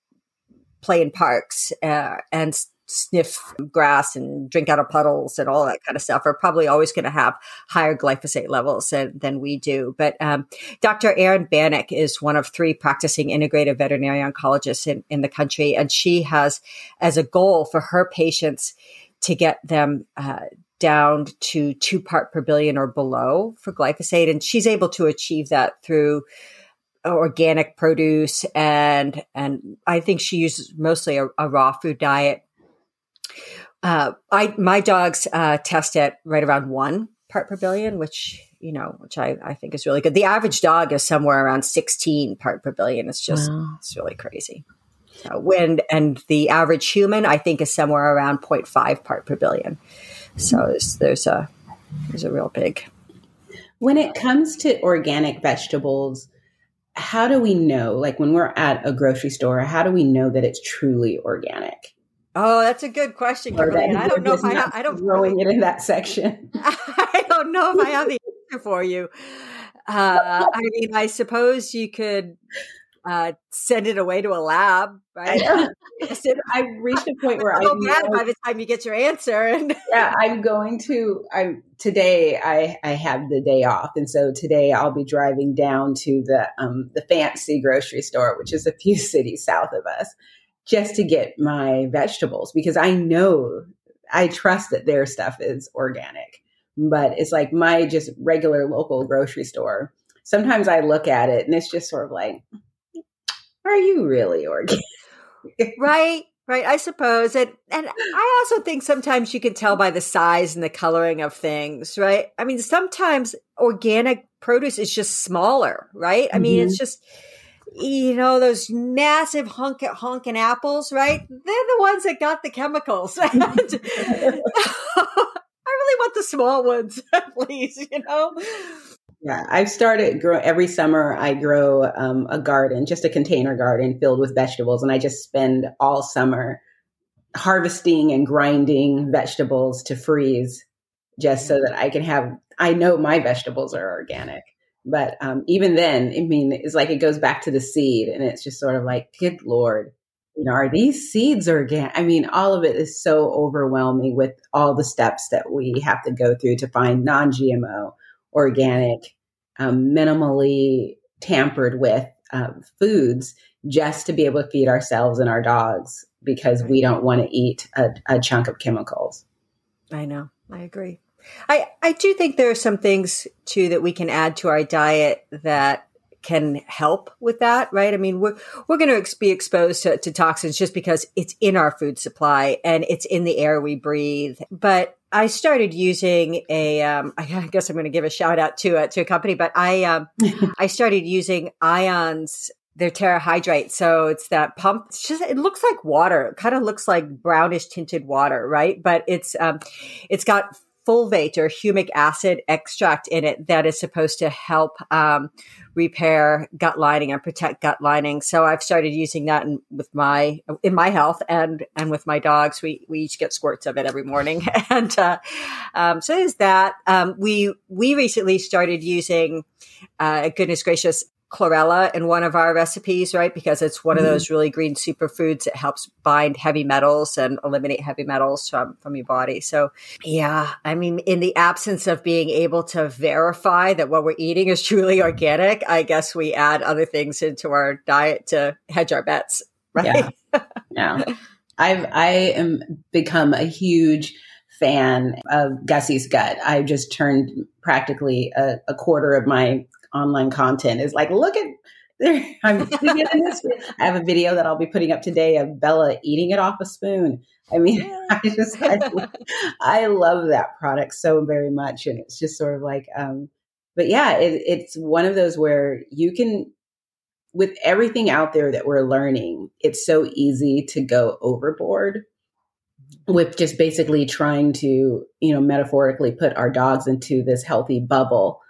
play in parks uh, and sniff grass and drink out of puddles and all that kind of stuff are probably always going to have higher glyphosate levels than, than we do. But um, Dr. Erin Bannink is one of three practicing integrative veterinary oncologists in, in the country, and she has as a goal for her patients to get them uh, down to two part per billion or below for glyphosate. And she's able to achieve that through organic produce and and I think she uses mostly a, a raw food diet. Uh, I my dogs uh, test at right around one part per billion, which you know, which I, I think is really good. The average dog is somewhere around sixteen part per billion. It's just wow. it's really crazy. So when and the average human, I think, is somewhere around 0.5 part per billion. So there's, there's a there's a real big. When it comes to organic vegetables, how do we know? Like when we're at a grocery store, how do we know that it's truly organic? Oh, that's a good question, Kimberly. I don't know if I, I don't throwing it in that section. I don't know if I have the answer for you. Uh, I mean, I suppose you could uh, send it away to a lab, right? I reached a point where I go mad by the time you get your answer. And yeah, I'm going to. I'm today. I I have the day off, and so today I'll be driving down to the um the fancy grocery store, which is a few cities south of us, just to get my vegetables because I know I trust that their stuff is organic. But it's like my just regular local grocery store. Sometimes I look at it and it's just sort of like, are you really organic? right, right. I suppose. And and I also think sometimes you can tell by the size and the coloring of things, right? I mean, sometimes organic produce is just smaller, right? I mean, mm-hmm. it's just you know those massive honk honking apples, right? They're the ones that got the chemicals. I really want the small ones, please. You know. Yeah, I've started grow every summer. I grow um, a garden, just a container garden filled with vegetables, and I just spend all summer harvesting and grinding vegetables to freeze, just so that I can have. I know my vegetables are organic, but um, even then, I mean, it's like it goes back to the seed, and it's just sort of like, good lord, you know, are these seeds organic? I mean, all of it is so overwhelming with all the steps that we have to go through to find non-GMO organic, um, minimally tampered with um, foods just to be able to feed ourselves and our dogs because we don't want to eat a, a chunk of chemicals. I know. I agree. I, I do think there are some things too that we can add to our diet that can help with that, right? I mean, we're, we're going to be exposed to, to toxins just because it's in our food supply and it's in the air we breathe. But I started using a. Um, I guess I'm going to give a shout out to a, to a company, but I, um, I started using ions their Terrahydrite. So it's that pump. It's just, it looks like water. It kind of looks like brownish tinted water, right? But it's, um, it's got fulvate or humic acid extract in it that is supposed to help um, repair gut lining and protect gut lining. So I've started using that in, with my in my health and and with my dogs. We we each get squirts of it every morning, and uh, um, so is that. Um, we we recently started using. Uh, goodness gracious, chlorella in one of our recipes, right? Because it's one mm-hmm. of those really green superfoods that helps bind heavy metals and eliminate heavy metals from, from your body. So, yeah, I mean, in the absence of being able to verify that what we're eating is truly organic, I guess we add other things into our diet to hedge our bets, right? Yeah. yeah. I've, I am become a huge fan of Gussie's gut. I just turned practically a, a quarter of my online content is like, look at there. I'm this. I have a video that I'll be putting up today of Bella eating it off a spoon. I mean, I just I, I, love that product so very much, and it's just sort of like, um, but yeah, it, it's one of those where you can, with everything out there that we're learning, it's so easy to go overboard with just basically trying to, you know, metaphorically put our dogs into this healthy bubble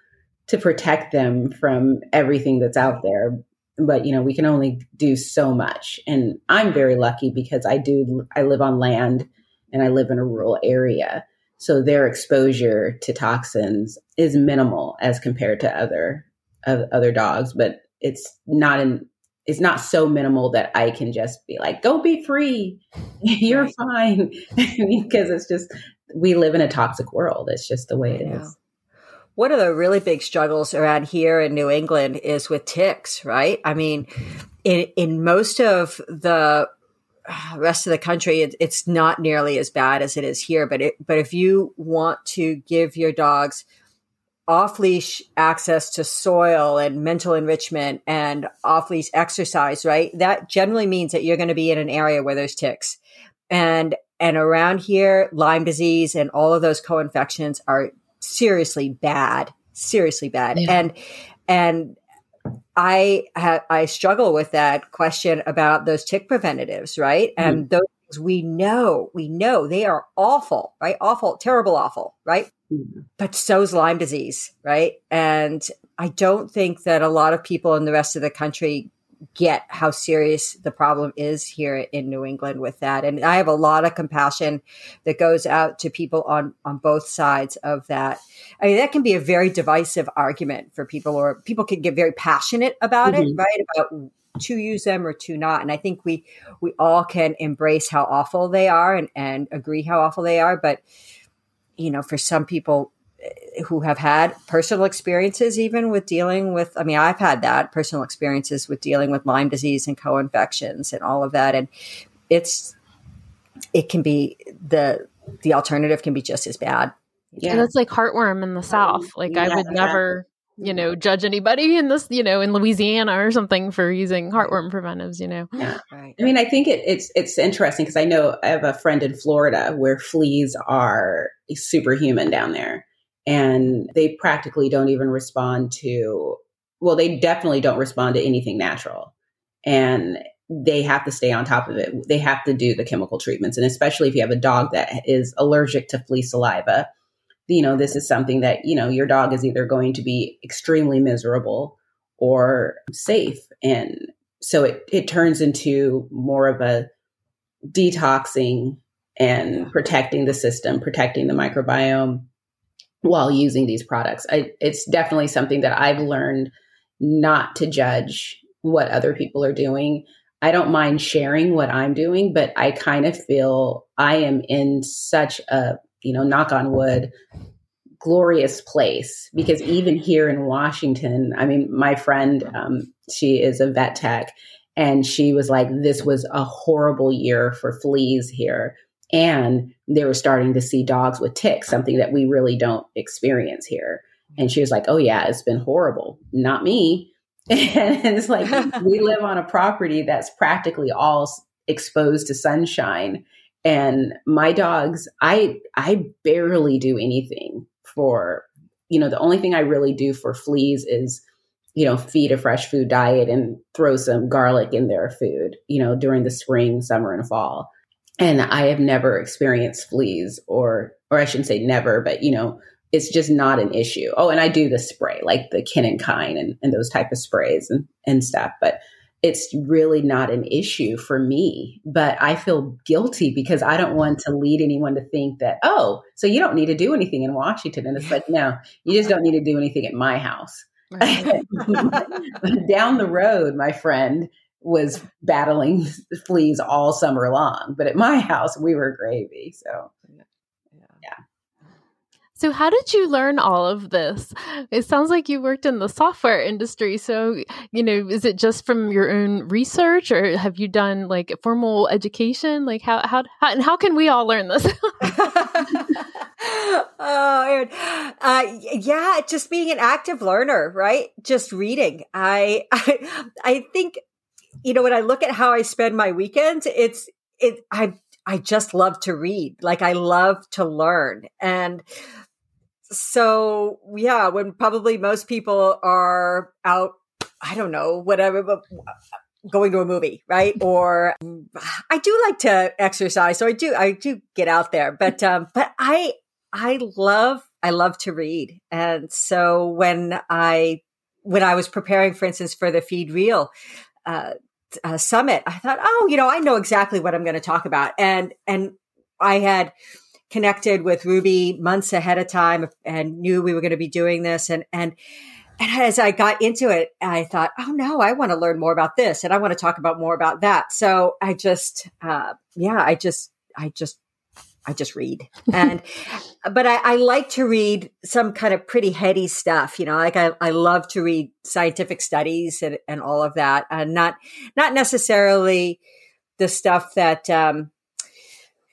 to protect them from everything that's out there. But you know we can only do so much. And i'm very lucky because i do i live on land and i live in a rural area. So their exposure to toxins is minimal as compared to other uh, other dogs. But it's not in it's not so minimal that i can just be like go be free. You're fine. Because it's just we live in a toxic world. It's just the way it yeah. is one of the really big struggles around here in New England is with ticks, right? I mean, in in most of the uh, rest of the country, it, it's not nearly as bad as it is here. But it, but if you want to give your dogs off leash access to soil and mental enrichment and off leash exercise, right? That generally means that you're going to be in an area where there's ticks. And, and around here, Lyme disease and all of those co-infections are seriously bad, seriously bad. Yeah. And, and I ha- I struggle with that question about those tick preventatives, right? Mm-hmm. And those we know, we know they are awful, right? Awful, terrible, awful, right? Mm-hmm. But so's Lyme disease, right? And I don't think that a lot of people in the rest of the country get how serious the problem is here in New England with that. And I have a lot of compassion that goes out to people on, on both sides of that. I mean, that can be a very divisive argument for people, or people can get very passionate about mm-hmm. it, right? About to use them or to not. And I think we, we all can embrace how awful they are and, and agree how awful they are. But, you know, for some people, who have had personal experiences even with dealing with i mean i've had that personal experiences with dealing with lyme disease and co-infections and all of that. And it's it can be the the alternative can be just as bad. Yeah. And it's like heartworm in the south. Like yeah, i would never you know judge anybody in this you know in louisiana or something for using heartworm preventives you know? Yeah. Right. i mean i think it, it's it's interesting because i know i have a friend in florida where fleas are superhuman down there and they practically don't even respond to well they definitely don't respond to anything natural. And they have to stay on top of it. They have to do the chemical treatments. And especially if you have a dog that is allergic to flea saliva you know this is something that you know your dog is either going to be extremely miserable or safe. And so it, it turns into more of a detoxing and protecting the system protecting the microbiome while using these products. I, it's definitely something that I've learned not to judge what other people are doing. I don't mind sharing what I'm doing, but I kind of feel I am in such a, you know, knock on wood, glorious place because even here in Washington, I mean, my friend, um, she is a vet tech, and she was like, this was a horrible year for fleas here and they were starting to see dogs with ticks, something that we really don't experience here. And she was like, Oh, yeah, it's been horrible. Not me. and it's like we live on a property that's practically all exposed to sunshine. And my dogs, I I barely do anything for, you know, the only thing I really do for fleas is, you know, feed a fresh food diet and throw some garlic in their food, you know, during the spring, summer, and fall and I have never experienced fleas or or I shouldn't say never, but you know, it's just not an issue. Oh, and I do the spray, like the Kin+Kind and, and those type of sprays and, and stuff, but it's really not an issue for me. But I feel guilty because I don't want to lead anyone to think that, oh, so you don't need to do anything in Washington. And it's like, no, you just don't need to do anything at my house. Right. Down the road, my friend, was battling fleas all summer long. But at my house, we were gravy. So, yeah. So, how did you learn all of this? It sounds like you worked in the software industry. So, you know, is it just from your own research, or have you done like formal education? Like, how how, how and how can we all learn this? oh, uh, yeah, just being an active learner, right? Just reading. I, I, I think you know, when I look at how I spend my weekends, it's, it, I, I just love to read. Like I love to learn. And so, yeah, when probably most people are out, I don't know, whatever, but going to a movie, right? Or I do like to exercise. So I do, I do get out there, but, um, but I, I love, I love to read. And so when I, when I was preparing, for instance, for the Feed Real, uh, uh, summit, I thought, oh, you know, I know exactly what I'm going to talk about, and and I had connected with Ruby months ahead of time and knew we were going to be doing this, and and and as I got into it, I thought, oh no, I want to learn more about this, and I want to talk about more about that. So I just, uh, yeah, I just, I just I just read. And, but I, I, like to read some kind of pretty heady stuff, you know, like I, I love to read scientific studies and, and all of that. And not, not necessarily the stuff that um,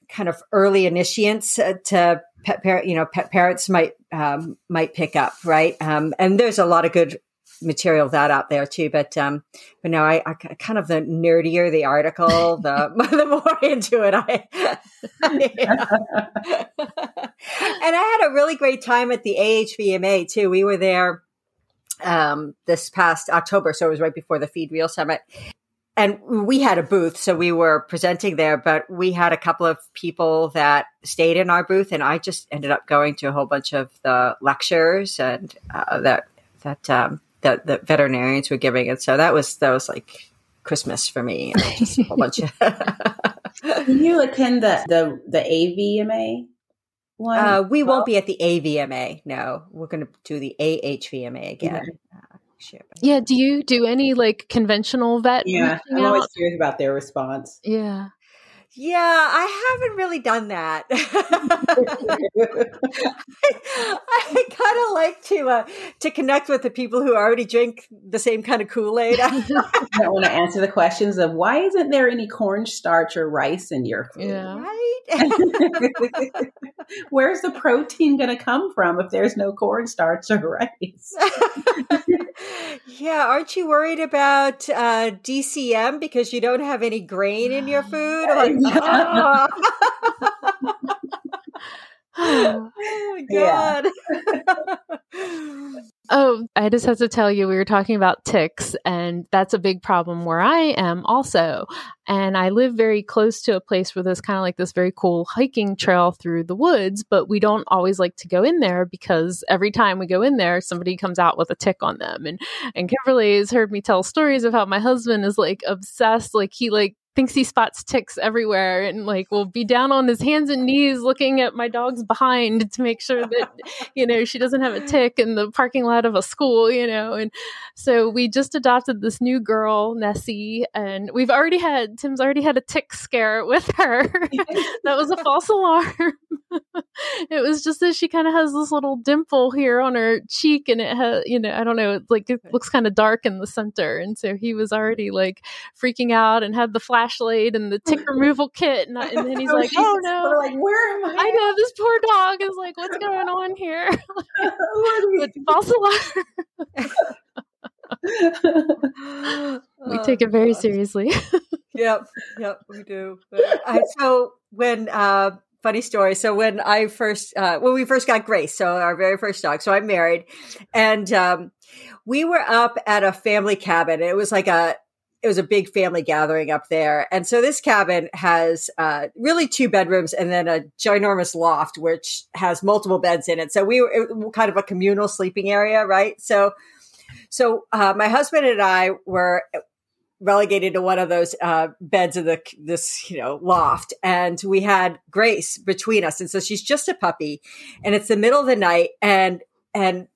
kind of early initiants uh, to pet parent, you know, pet parents might um, might pick up, right? Um, and there's a lot of good material that out there too. But um, but no, I, I kind of the nerdier the article, the the more into it I. and I had a really great time at the AHVMA too. We were there um, this past October, so it was right before the Feed Real Summit. And we had a booth, so we were presenting there, but we had a couple of people that stayed in our booth, and I just ended up going to a whole bunch of the lectures and uh, that that um, that the veterinarians were giving, and so that was that was like Christmas for me. Just a whole bunch of. Can you attend the the the AVMA? One? Uh, we well, won't be at the AVMA. No, we're going to do the AHVMA again. Yeah. Uh, yeah. Do you do any like conventional vet? Yeah, I'm always curious about their response. Yeah. Yeah, I haven't really done that. I, I kind of like to uh, to connect with the people who already drink the same kind of Kool Aid. I want to answer the questions of why isn't there any cornstarch or rice in your food? Yeah. Right? Where's the protein going to come from if there's no cornstarch or rice? yeah, aren't you worried about uh, DCM because you don't have any grain in your food? Oh. oh my god. oh, I just have to tell you, we were talking about ticks, and that's a big problem where I am also. And I live very close to a place where there's kind of like this very cool hiking trail through the woods, but we don't always like to go in there because every time we go in there, somebody comes out with a tick on them. And and Kimberly has heard me tell stories of how my husband is like obsessed, like he like thinks he spots ticks everywhere and like will be down on his hands and knees looking at my dog's behind to make sure that you know she doesn't have a tick in the parking lot of a school you know and so we just adopted this new girl nessie and we've already had tim's already had a tick scare with her. That was a false alarm it was just that she kind of has this little dimple here on her cheek and it has you know i don't know it like it looks kind of dark in the center and so he was already like freaking out and had the flashlight and the tick removal kit, and, and then he's oh, like, "Oh no!" like, where am I? I know this poor dog is like, "What's going on here?" false alarm. we take it very seriously. yep, yep, we do. I, so when uh, funny story. So when I first, uh, when we first got Grace, so our very first dog, so I'm married, and um, we were up at a family cabin. It was like a it was a big family gathering up there. And so this cabin has uh, really two bedrooms and then a ginormous loft, which has multiple beds in it. So we were kind of a communal sleeping area, right? So, so uh, my husband and I were relegated to one of those uh, beds of the this you know loft, and we had Grace between us, and so she's just a puppy, and it's the middle of the night, and and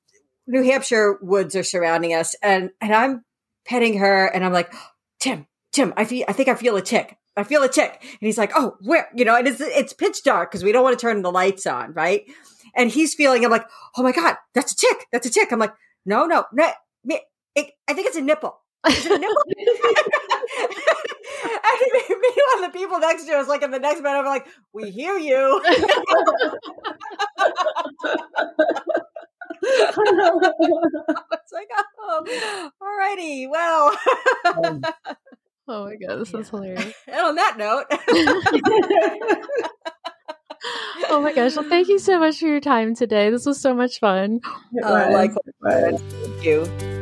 New Hampshire woods are surrounding us, and and I'm petting her, and I'm like, Tim, Tim, I feel, I think I feel a tick. I feel a tick. And he's like, oh, where? You know, and it's, it's pitch dark because we don't want to turn the lights on, right? And he's feeling, I'm like, oh my God, that's a tick. That's a tick. I'm like, no, no, no. It, I think it's a nipple. Is it a nipple? and meanwhile, the people next to us, like in the next bed, I'm like, we hear you. it's like, oh, alrighty, well. Um, oh my god, this yeah. is hilarious. And on that note. oh my gosh. Well, thank you so much for your time today. This was so much fun. Uh, like, thank you.